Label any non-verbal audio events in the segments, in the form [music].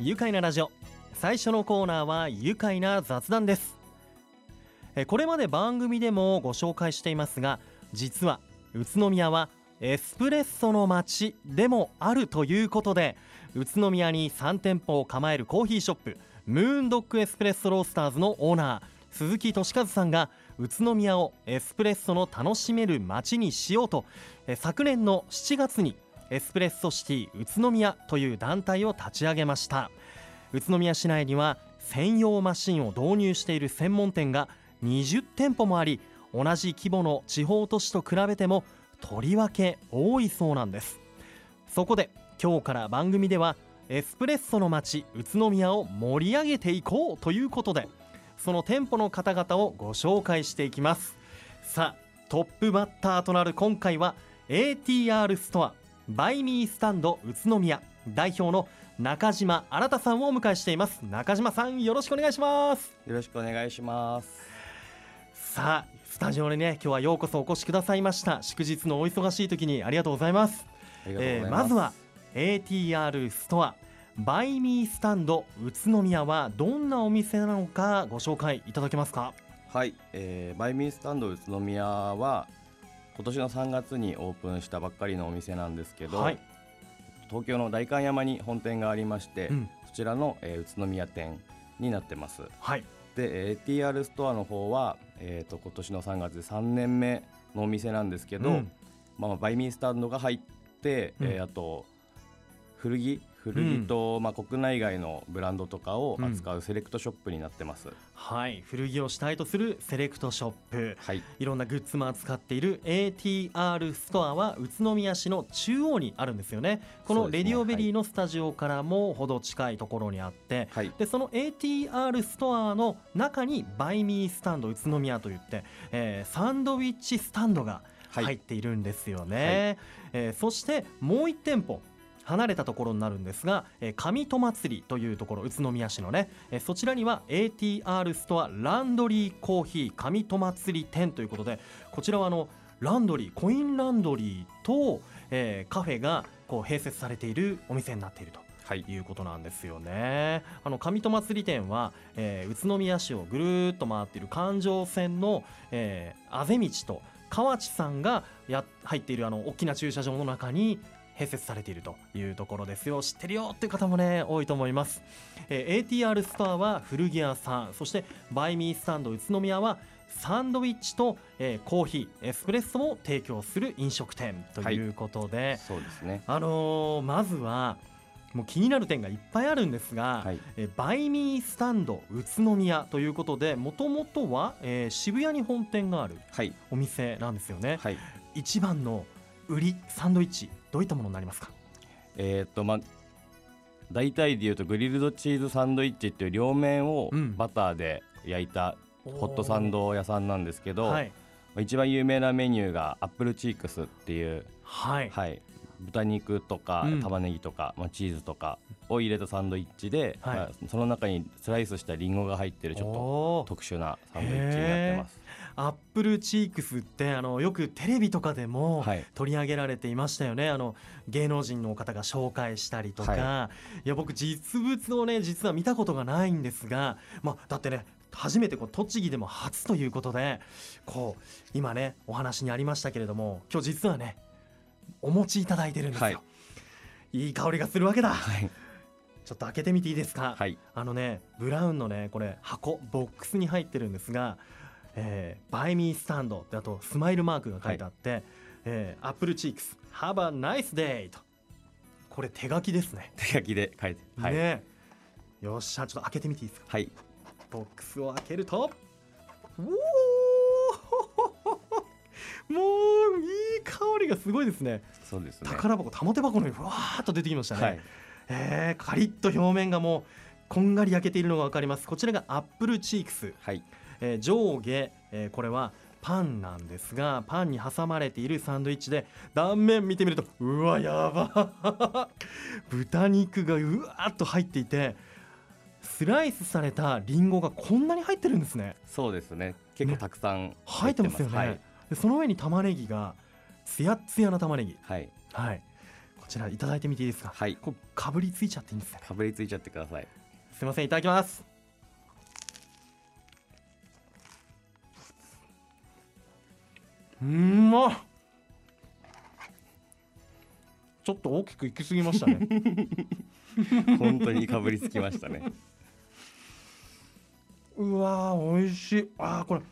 愉快なラジオ。最初のコーナーは愉快な雑談です。これまで番組でもご紹介していますが実は宇都宮はエスプレッソの街でもあるということで宇都宮に3店舗を構えるコーヒーショップムーンドッグエスプレッソロースターズのオーナー鈴木俊和さんが宇都宮をエスプレッソの楽しめる街にしようと昨年の7月にエスプレッソシティ宇都宮という団体を立ち上げました。宇都宮市内には専用マシンを導入している専門店が20店舗もあり同じ規模の地方都市と比べてもとりわけ多いそうなんです。そこで今日から番組ではエスプレッソの街宇都宮を盛り上げていこうということでその店舗の方々をご紹介していきます。さあトップバッターとなる今回は ATR ストア。バイミースタンド宇都宮。代表の中島新さんをお迎えしています。中島さんよろしくお願いします。よろしくお願いします。さあスタジオにね今日はようこそお越しくださいました。祝日のお忙しい時にありがとうございます。ます、えーまずは ATR ストア。バイミースタンド宇都宮はどんなお店なのかご紹介いただけますか？はい、えー、バイミースタンド宇都宮は今年の3月にオープンしたばっかりのお店なんですけど、はい。東京の代官山に本店がありまして、うん。そちらの、えー宇都宮店になってます。はい。で、えー ATR ストアの方は、えー、と今年の3月で3年目のお店なんですけど、うん。まあ、バイミースタンドが入って、うん。えーあと古着古着と、まあ、国内外のブランドとかを扱うセレクトショップになってます、はい。古着を主体とするセレクトショップ。はい。いろんなグッズも扱っている ATR ストアは宇都宮市の中央にあるんですよね。このレディオベリーのスタジオからもほど近いところにあって、はい。でその ATR ストアの中にバイミースタンド宇都宮といって、えーサンドウィッチスタンドがはい。入っているんですよね、えーそしてもう1店舗離れたところになるんですが、えー上戸祭りというところ宇都宮市のね、えーそちらには ATR ストアランドリーコーヒー上戸祭り店ということでこちらはあのランドリーコインランドリーと、えーカフェがこう併設されているお店になっているとはいいうことなんですよね。あの上戸祭り店は、えー宇都宮市をぐるーっと回っている環状線の、えー、あぜ道と河内さんがや入っているあの大きな駐車場の中に併設されているというところですよ。知ってるよっていう方もね多いと思います、えー ATR ストアは古着屋さんそしてバイミースタンド宇都宮はサンドウィッチと、えーコーヒーエスプレッソも提供する飲食店ということで、そうですね。あのーまずはもう気になる点がいっぱいあるんですが、はい。えーバイミースタンド宇都宮ということでもともとは、えー渋谷に本店があるはい。お店なんですよね、はい。一番の売りサンドイッチどういったものになりますか？えーっとまあ大体で言うとグリルドチーズサンドイッチっていう両面をうん。バターで焼いたホットサンド屋さんなんですけど、はい。まあ一番有名なメニューがアップルチークスっていう、はい、はい、豚肉とかうん。玉ねぎとか、まあ、チーズとかを入れたサンドイッチで、はい。まあその中にスライスしたリンゴが入ってるちょっと特殊なサンドイッチになってます。アップルチークスってあのよくテレビとかでもはい。取り上げられていましたよね、あの芸能人の方が紹介したりとか、、はいや僕実物をね実は見たことがないんですが、まあ、だってね初めてこう栃木でも初ということでこう今ねお話にありましたけれども今日実はねお持ちいただいてるんですよ、はい。い、い香りがするわけだ。はい、ちょっと開けてみていいですか、はい、あのねブラウンのねこれ箱ボックスに入ってるんですが「えー、バイミースタンド」ってあとスマイルマークが書いてあって「えー、アップルチークス Have a nice day」と。これ手書きですね。手書きで書いて、はい、ね。よっしゃちょっと開けてみていいですか？はい、ボックスを開けると。おー。もういい香りがすごいですね。そうですね。宝箱玉手箱のようにふわーっと出てきましたね、はい、えーカリッと表面がもうこんがり焼けているのが分かります。こちらがアップルチークス、はい、えー上下、えーこれはパンなんですがパンに挟まれているサンドイッチで断面見てみるとうわやば [laughs] 豚肉がうわーっと入っていてスライスされたリンゴがこんなに入ってるんですね。そうですね。結構たくさん入ってますよね、はい、でその上に玉ねぎがつやっつやな玉ねぎ。はい、はい。こちらいただいてみていいですか？はい。こうかぶりついちゃっていいんですね。かぶりついちゃってください。すいませんいただきますうんまっ。ちょっと大きくいきすぎましたね。[laughs] 本当にかぶりつきましたね。うわー美味しい。あーこれ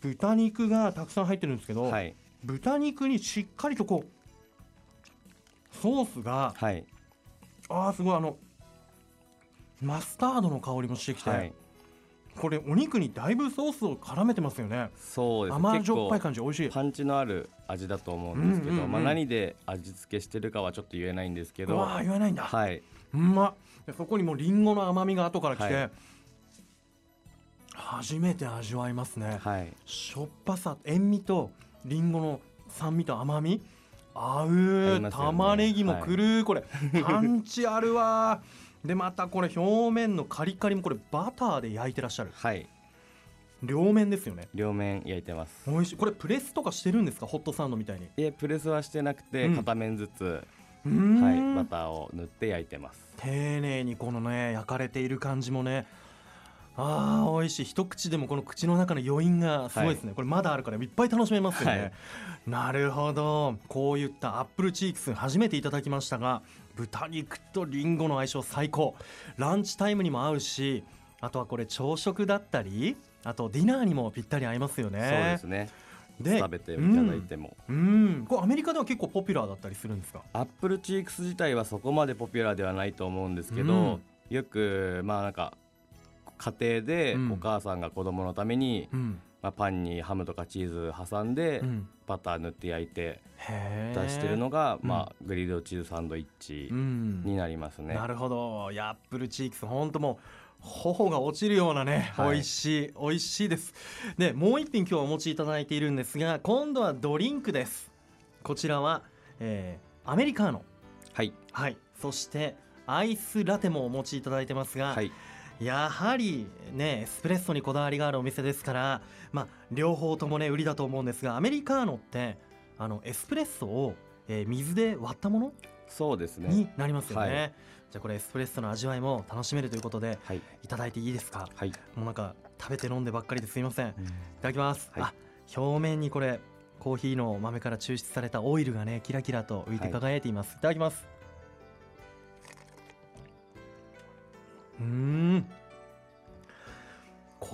豚肉がたくさん入ってるんですけど、はい。豚肉にしっかりとこうソースがはい。あーすごいあのマスタードの香りもしてきて、はいこれお肉にだいぶソースを絡めてますよね。そうです。甘じょっぱい感じ美味しい。パンチのある味だと思うんですけど、うんうんうん。まあ、何で味付けしてるかはちょっと言えないんですけど。うわー言わないんだ、はい。うんまそこにもうリンゴの甘みが後から来て、はい。初めて味わいますね、はい。しょっぱさ塩味とリンゴの酸味と甘み。合う、ね玉ねぎもくる、これパンチあるわでまたこれ表面のカリカリもこれバターで焼いてらっしゃる。はい。両面ですよね。両面焼いてます。美味しい。これプレスとかしてるんですか？ホットサンドみたいに。いえプレスはしてなくてうん。片面ずつ、うーん。はい、バターを塗って焼いてます。丁寧にこのね焼かれている感じもねあー美味しい。一口でもこの口の中の余韻がすごいですね、これまだあるからいっぱい楽しめますよね、はい。なるほど。こういったアップルチークス初めていただきましたが豚肉とリンゴの相性最高。ランチタイムにも合うしあとはこれ朝食だったりあとディナーにもぴったり合いますよね。そうですね。で食べていただいても、うん。これアメリカでは結構ポピュラーだったりするんですか？アップルチークス自体はそこまでポピュラーではないと思うんですけど、うん。よくまあなんか家庭でうん。お母さんが子供のために、うん、まあ、パンにハムとかチーズ挟んで、うん、バター塗って焼いて出してるのが、うん。まあ、グリルドチーズサンドイッチうん。になりますね。なるほど。いやアップルチークス本当もう頬が落ちるようなね、はい。美味しい美味しいです。でもう一品今日お持ちいただいているんですが今度はドリンクです。こちらは、えーアメリカーノ。はい、はい。そしてアイスラテもお持ちいただいてますが、はい、やはりねエスプレッソにこだわりがあるお店ですからまあ両方ともね売りだと思うんですがアメリカーノってあのエスプレッソを、えー水で割ったものそうですね。に。なりますよね、はい。じゃあこれエスプレッソの味わいも楽しめるということではい、いただいていいですか？はい、もうなんか食べて飲んでばっかりですいません。いただきます、はい。あ表面にこれコーヒーの豆から抽出されたオイルがねキラキラと浮いて輝いています、い、ただきます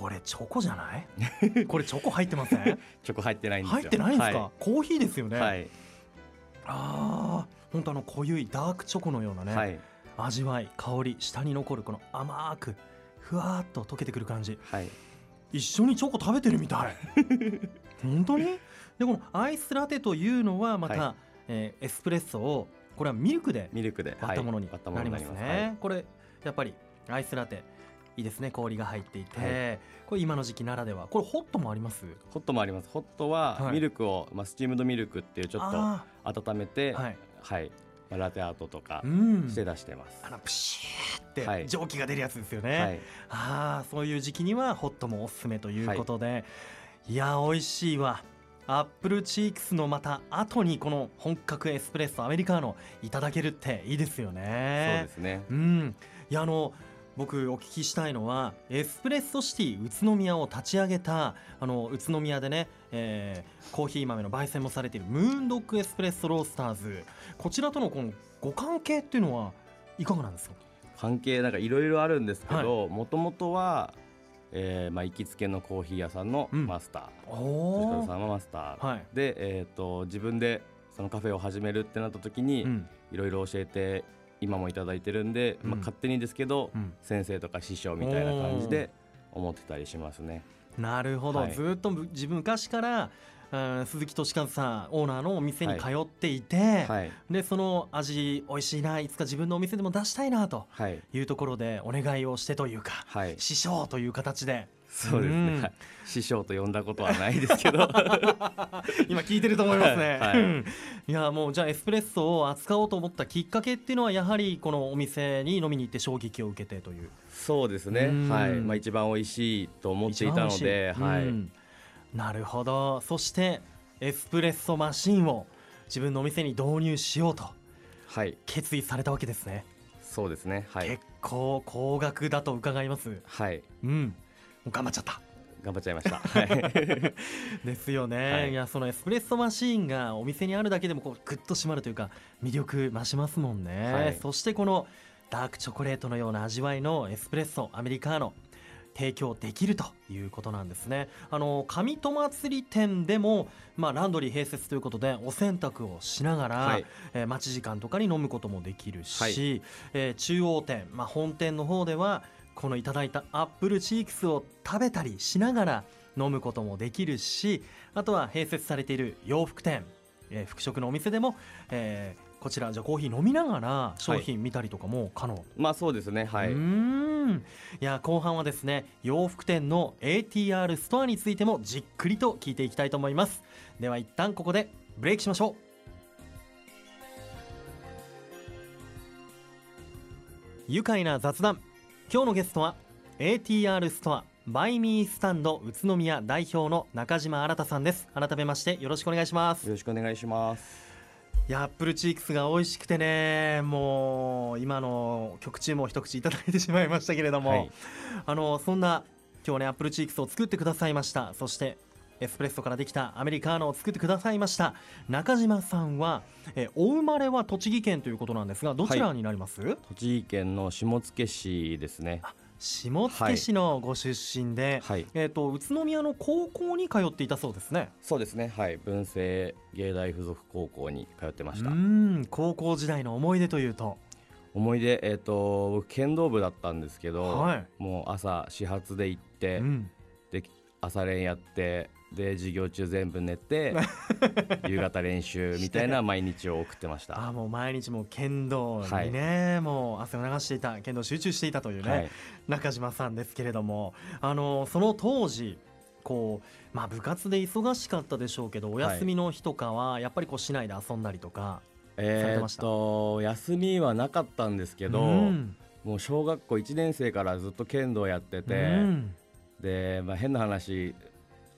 これチョコじゃない？これチョコ入ってません？[laughs] チョコ入ってないんですよ。入ってないんですか、はコーヒーですよね、い、はい、ああ本当あの濃ゆいダークチョコのようなね、はい、味わい香り下に残るこの甘くふわーっと溶けてくる感じ。はい、一緒にチョコ食べてるみたい。[laughs] 本当に？でこのアイスラテというのはまた、はえーエスプレッソをこれはミルクでミルクで割ったものになりりますね、ます。これやっぱりアイスラテいいですね氷が入っていて、はこれ今の時期ならでは。これホットもあります？ホットもあります。ホットははい。ミルクを、まあスチームドミルクっていうちょっあと温めて、ーはい。はい、まあラテアートとかうん。して出してます。あのプシーってはい。蒸気が出るやつですよね、はい、ああそういう時期にはホットもおすすめということで、い、や美味しいわ。アップルチークスのまた後にこの本格エスプレッソアメリカーノいただけるっていいですよそうねですね。うん。いやあの僕お聞きしたいのはエスプレッソシティ宇都宮を立ち上げたあの宇都宮でね、えーコーヒー豆の焙煎もされているムーンドッグエスプレッソロースターズ。こちらとのこのご関係っていうのはいかがなんですか？関係なんかいろいろあるんですけど、もともとは、えーまあ行きつけのコーヒー屋さんのうん。マスター、お吉田さんはマスター、はい、で、えー、と自分でそのカフェを始めるってなった時にうん。いろいろ教えて今もいただいてるんで、まあ、うん勝手にですけど、うん。先生とか師匠みたいな感じで思ってたりしますね。なるほど、はい。ずっと自分昔から、うん鈴木俊和さんオーナーのお店に通はい。っていて、はい、でその味美味しいないつか自分のお店でも出したいなとはい、いうところでお願いをしてというかはい、師匠という形でそうですね、師匠と呼んだことはないですけど。[laughs] 今聞いてると思いますね。はい。はい。うん。いやもうじゃあエスプレッソを扱おうと思ったきっかけっていうのはやはりこのお店に飲みに行って衝撃を受けてという。そうですね。うん、はい。まあ、一番美味しいと思っていたので、はい。なるほど。そしてエスプレッソマシンを自分のお店に導入しようとはい。決意されたわけですね、そうですね。はい。結構高額だと伺います。はい。うん頑張っちゃった。頑張っちゃいました。[laughs] はい。ですよね、はい。い、やそのエスプレッソマシーンがお店にあるだけでもこうグッと締まるというか魅力増しますもんね、はい。そしてこのダークチョコレートのような味わいのエスプレッソアメリカーノ提供できるということなんですね。あの上戸祭店でも、まあ、ランドリー併設ということでお洗濯をしながら、はい。えー待ち時間とかに飲むこともできるし、はい。えー中央店、まあ、本店の方ではこのいただいたアップルチークスを食べたりしながら飲むこともできるしあとは併設されている洋服店、えー服飾のお店でも、えーこちらじゃあコーヒー飲みながら商品見たりとかも可能、まあそうですねはい。うーん。いや後半はですね洋服店の ATR ストアについてもじっくりと聞いていきたいと思います。では一旦ここでブレイクしましょう。愉快な雑談今日のゲストは ATR ストアバイミースタンド宇都宮代表の中島新さんです。改めましてよろしくお願いします。よろしくお願いします。いやアップルチークスが美味しくてねもう今の曲中も一口いただいてしまいましたけれども、はい。あのそんな今日ねアップルチークスを作ってくださいました。そしてエスプレッソからできたアメリカーノを作ってくださいました。中島さんはえお生まれは栃木県ということなんですがどちらになります、栃木県の下野市ですね。下野市のご出身で、はい。えっ、と宇都宮の高校に通っていたそうですね。そうですね。はい。文政芸大附属高校に通ってました。うーん高校時代の思い出というと。思い出えっ、と僕剣道部だったんですけど、はい。もう朝始発で行って、うん。で朝練やってで授業中全部寝て [laughs] 夕方練習みたいな毎日を送ってました。あーもう毎日もう剣道にね、もう汗を流していた剣道集中していたというね、はい。中島さんですけれども。あのその当時こうまあ部活で忙しかったでしょうけどお休みの日とかはやっぱりこう市内で遊んだりとか、されえーってました？と休みはなかったんですけど、うん。もう小学校1年生からずっと剣道やってて、うん。で、まあ、変な話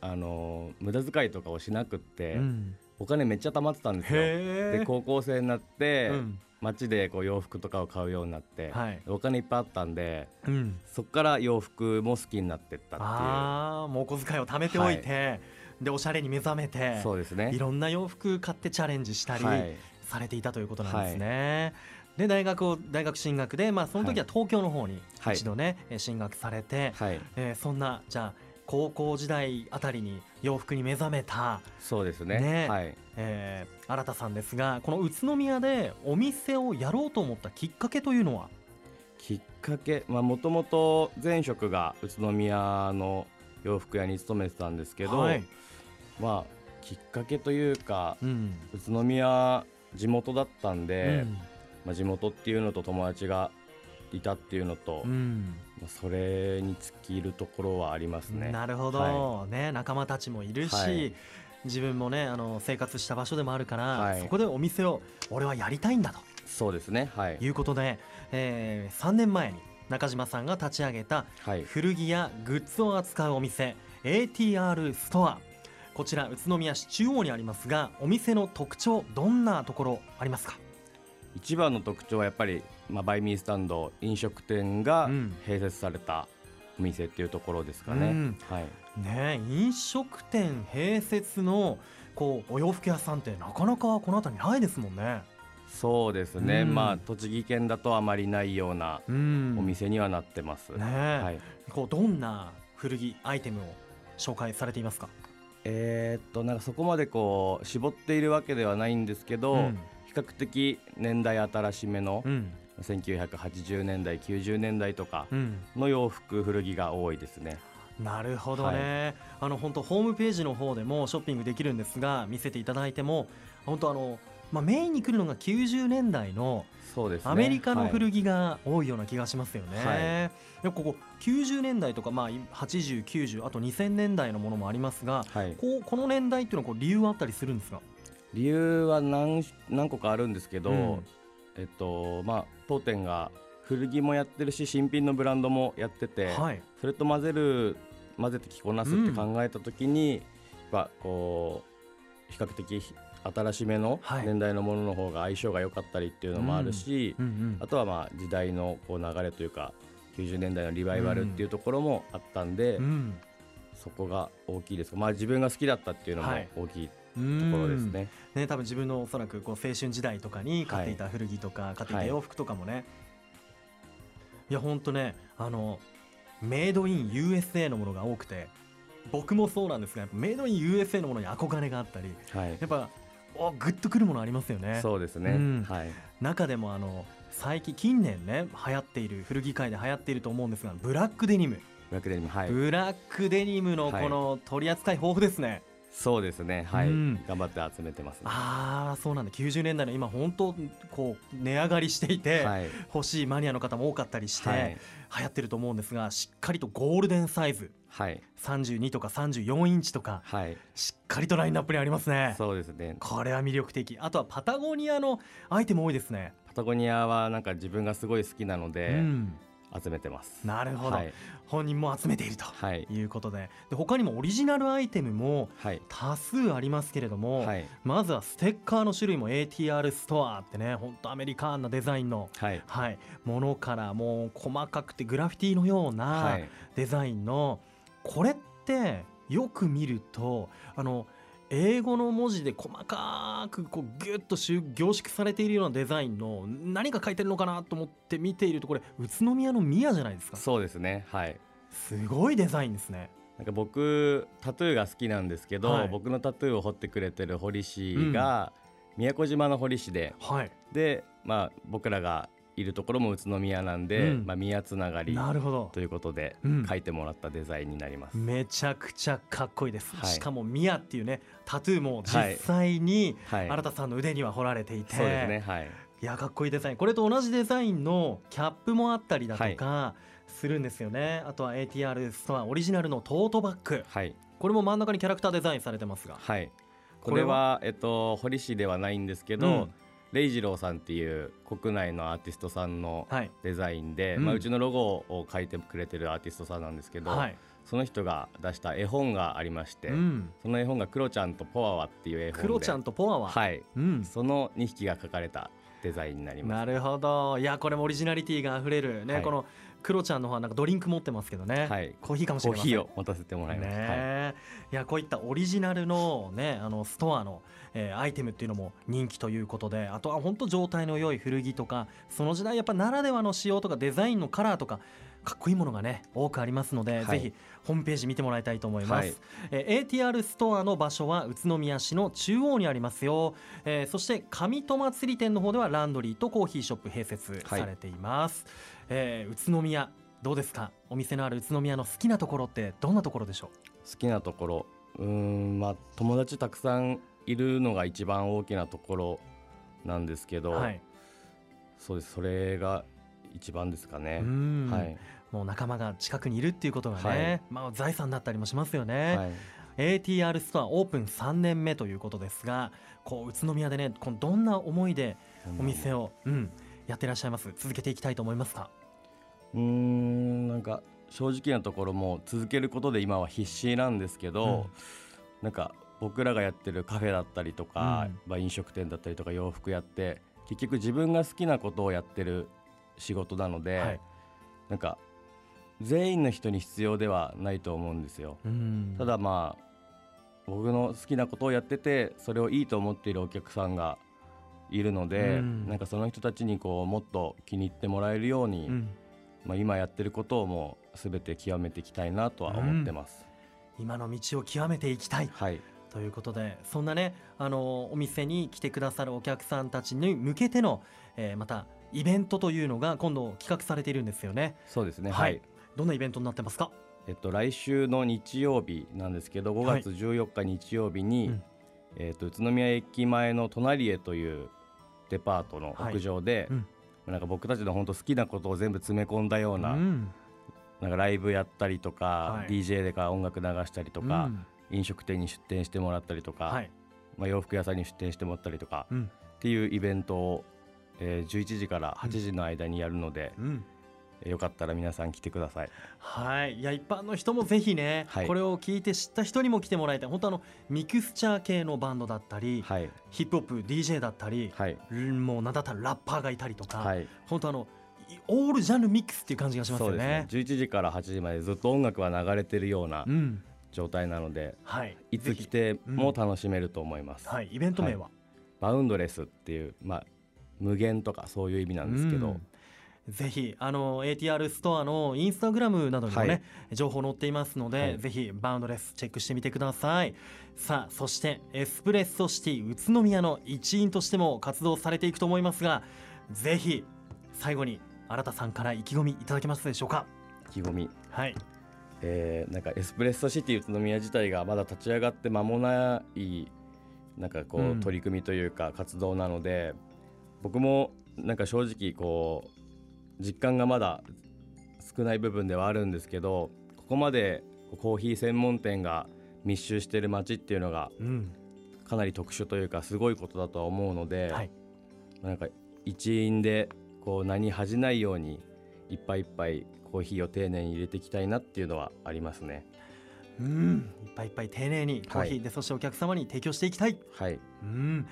あの無駄遣いとかをしなくって、うん。お金めっちゃ貯まってたんですよ。で高校生になって、うん。街でこう洋服とかを買うようになって、はい。お金いっぱいあったんでうん、そこから洋服も好きになってったっああもうお小遣いを貯めておいて、でおしゃれに目覚めていてうそうですね。いろんな洋服買ってチャレンジしたり、はい。されていたということなんですね。で大学を大学進学で、まあ、その時は東京の方にはい。一度ね、え進学されて、はい。えーそんなじゃあ高校時代あたりに洋服に目覚めた、そうですね。ね。はい。えー、新さんですがこの宇都宮でお店をやろうと思ったきっかけというのは？きっかけ？まあもともと前職が宇都宮の洋服屋に勤めてたんですけど、はい。まあきっかけというかうん。宇都宮地元だったんで、うん。まあ、地元っていうのと友達がいたっていうのと、うん。まあ、それに尽きるところはありますね。なるほど、はね、仲間たちもいるし、はい。自分もねあの生活した場所でもあるから、はい。そこでお店を俺はやりたいんだと。そうですね。はい。いうことで、えー3年前に中島さんが立ち上げたはい。古着やグッズを扱うお店 ATR ストア。こちら宇都宮市中央にありますがお店の特徴どんなところありますか？一番の特徴はやっぱり、まあ、バイミースタンド飲食店がうん。併設されたお店っていうところですかね。うん。はい、ね飲食店併設のこうお洋服屋さんってなかなかこの辺りないですもんね。そうですね、うん。まあ栃木県だとあまりないようなうん。お店にはなってます。ねはい、こうどんな古着アイテムを紹介されていますか、えーっとなんかそこまでこう絞っているわけではないんですけど、うん。比較的年代新しめのうん1980年代90年代とかうん、の洋服古着が多いですね。なるほどね、あの本当ホームページの方でもショッピングできるんですが見せていただいても本当あの、まあ、メインに来るのが90年代のアメリカのはい古着が多いような気がしますよね。はい。でここ90年代とか、まあ、80、90あと2000年代のものもありますがはい、こうこの年代っていうのはこう理由はあったりするんですか？理由は何何個かあるんですけど、うんえっとまあ当店が古着もやってるし新品のブランドもやってて、はい。それと混ぜる混ぜて着こなすって考えた時に、やっぱこう比較的新しめのはい。年代のものの方が相性が良かったりっていうのもあるし、うんうんあとはまあ時代のこう流れというか90年代のリバイバルっていうところもあったんで、うん。そこが大きいです。まあ自分が好きだったっていうのもはい。大きいとうん。ころですね。ね、多分自分のおそらくこう青春時代とかに買っていた古着とか、買っていた洋服とかもね、い、やほんとねあのメイドイン USA のものが多くて僕もそうなんですがメイドイン USA のものに憧れがあったりはい。やっぱおグッとくるものありますよね。そうですね、うん。はい。中でもあの最近近年ね流行っている古着界で流行っていると思うんですがブラックデニム、ブラックデニムはい。ブラックデニムのこの取り扱い豊富ですね、そうですね。はい、うん頑張って集めてますね。ああそうなんだ。90年代の今本当こう値上がりしていて、はい。欲しいマニアの方も多かったりして、はい。流行ってると思うんですがしっかりとゴールデンサイズ。はい。32とか34インチとかはい。しっかりとラインナップにありますね。そうですね。これは魅力的。あとはパタゴニアのアイテム多いですね、パタゴニアはなんか自分がすごい好きなのうでん、集めてます、なるほど、はい本人も集めているとはい。いうことで。で他にもオリジナルアイテムもはい。多数ありますけれども、はい。まずはステッカーの種類も ATR ストアってね本当アメリカンなデザインのはい。はい、ものからもう細かくてグラフィティのようはない。デザインの、これってよく見るとあの英語の文字で細かくこうギュッと集凝縮されているようなデザインの何が書いてるのかなと思って見ているとこれ宇都宮の宮じゃないですか。そうですね。はい。すごいデザインですね。なんか僕タトゥーが好きなんですけど、はい。僕のタトゥーを彫ってくれてる堀氏が、宮古島の堀氏で。はい。で、まあ、僕らがいるところも宇都宮なんで、うん。まあ、宮つながりなるほど。ということでうん。書いてもらったデザインになります。めちゃくちゃかっこいいです、はい。しかも宮っていうねタトゥーも実際にはい、新田さんの腕には彫られていて、そうですねはい。いやかっこいいデザイン。これと同じデザインのキャップもあったりだとかするんですよね、あとは ATR ストアオリジナルのトートバッグ。はい。これも真ん中にキャラクターデザインされてますが。はい。これは？えっと堀氏ではないんですけど、うんレイジローさんっていう国内のアーティストさんのはい。デザインで、うん。まあ、うちのロゴを書いてくれてるアーティストさんなんですけど、はい、その人が出した絵本がありまして、うん、その絵本がクロちゃんとポワワっていう絵本でクロちゃんとポアは、はい。うん、その2匹が描かれたデザインになります。なるほど。いやこれもオリジナリティがあふれるね、はい。このクロちゃんの方はなんかドリンク持ってますけどね、はい。コーヒーかもしコーれません。ヒーを持たせてもらいます、はい。ねいやこういったオリジナルのねあのストアの、えーアイテムっていうのも人気ということであとは本当状態の良い古着とかその時代やっぱならではの仕様とかデザインのカラーとかかっこいいものがね多くありますので、はい。ぜひホームページ見てもらいたいと思います、はい。えー ATR ストアの場所は宇都宮市の中央にありますよ、えーそして上戸祭り店の方ではランドリーとコーヒーショップ併設されています、えー宇都宮どうですか？お店のある宇都宮の好きなところってどんなところでしょ好きなところ。うーんまあ友達たくさんいるのが一番大きなところなんですけど、うはい。そうです。それが一番ですかね。う、ん。はい、もう仲間が近くにいるっていうことがね、はい。まあ、財産だったりもしますよね、はい。ATR ストアオープン3年目ということですがこう宇都宮でねこのどんな思いでお店を、うん、やってらっしゃいます？続けていきたいと思いますか？うーんなんか正直なところも続けることで今は必死なんですけど、なんか僕らがやってるカフェだったりとか、うん。まあ、飲食店だったりとか洋服やって結局自分が好きなことをやってる仕事なので、はい。なんか全員の人に必要ではないと思うんですよ。うん。ただまあ僕の好きなことをやっててそれをいいと思っているお客さんがいるので、うん。なんかその人たちにこうもっと気に入ってもらえるように、うんまあ、今やってることをもう全て極めていきたいなとは思ってます。今の道を極めていきたい。はい、ということでそんなねあのお店に来てくださるお客さんたちに向けての、えーまたイベントというのが今度企画されているんですよね。そうですね。ははい。い。どんなイベントになってますか？えっと来週の日曜日なんですけど、5月14日日曜日に、うん。えっと宇都宮駅前の隣へというデパートの屋上で、うんなんか僕たちの本当好きなことを全部詰め込んだような、うん。なんかライブやったりとか、はい。DJ でか音楽流したりとか、うん。飲食店に出店してもらったりとか、はい。まあ、洋服屋さんに出店してもらったりとかうん。っていうイベントを、えー11時から8時の間にやるので、うんよかったら皆さん来てください。はい。いや一般の人もぜひね、はい。これを聞いて知った人にも来てもらいたい。本当あのミクスチャー系のバンドだったり、はい。ヒップホップ DJ だったり、はい。うんもうなんだったらラッパーがいたりとか、はい。本当あのいオールジャンルミックスっていう感じがしますよね。ね。11時から8時までずっと音楽は流れてるようなうん、状態なのではい。いつ来ぜても楽しめると思います、ひはい、イベント名は？バウンドレスっていうまあ無限とかそういう意味なんですけど、うんぜひあの ATR ストアのインスタグラムなどにもね、はい。情報載っていますので、はい。ぜひバウンドレスチェックしてみてください。さあそしてエスプレッソシティ宇都宮の一員としても活動されていくと思いますがぜひ最後に新田さんから意気込みいただけますでしょうか？意気込み。はい。えーなんかエスプレッソシティ宇都宮自体がまだ立ち上がって間もないなんかこう、うん。取り組みというか活動なので僕もなんか正直こう実感がまだ少ない部分ではあるんですけどここまでコーヒー専門店が密集してる街っていうのがうん。かなり特殊というかすごいことだとは思うので、はい。なんか一員でこう何恥じないようにいっぱいいっぱいコーヒーを丁寧に入れていきたいなっていうのはありますね。うん。いっぱいいっぱい丁寧にコーヒーはい。で、そしてお客様に提供していきたい。はい、うん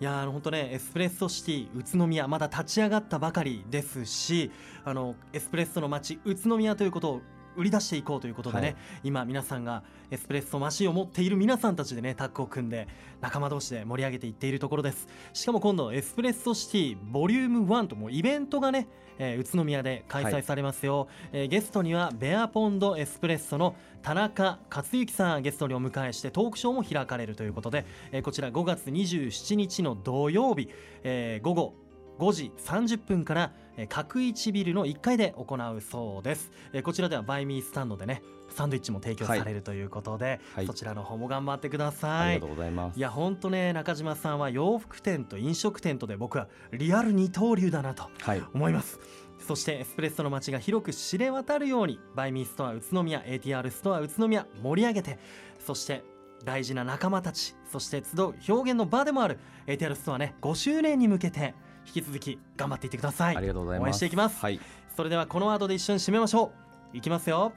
いやあの本当ねエスプレッソシティ宇都宮まだ立ち上がったばかりですしあのエスプレッソの街宇都宮ということを売り出していこうということでね、はい。今皆さんがエスプレッソマシンを持っている皆さんたちでねタッグを組んで仲間同士で盛り上げていっているところです。しかも今度エスプレッソシティボリューム1ともうイベントがね、えー宇都宮で開催されますよ、えーゲストにはベアポンドエスプレッソの田中克之さんゲストにお迎えしてトークショーも開かれるということで、えーこちら5月27日の土曜日、えー午後5時30分から、えー角一ビルの1階で行うそうです、えーこちらではバイミースタンドでねサンドイッチも提供されるということで、はい。そちらの方も頑張ってくだあさい。りがとうございます。いやほんとね中島さんは洋服店と飲食店とで僕はリアル二刀流だなとはい、思います。そしてエスプレッソの街が広く知れ渡るようにバイミーストア宇都宮 ATR ストア宇都宮盛り上げてそして大事な仲間たちそして集う表現の場でもある ATR ストアね5周年に向けて引き続き頑張っていってください。ありがとうございます。応援していきます。はい、それではこのワードで一緒に締めましょう。いきますよ。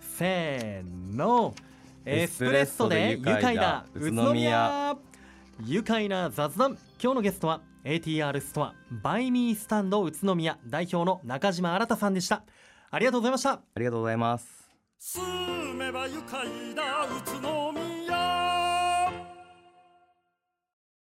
せーの。エスプレッソで愉快だ宇都宮。愉快な雑談。今日のゲストは ATR ストアバイミースタンド宇都宮。代表の中島新さんでした。ありがとうございました。ありがとうございます。住めば愉快だ宇都宮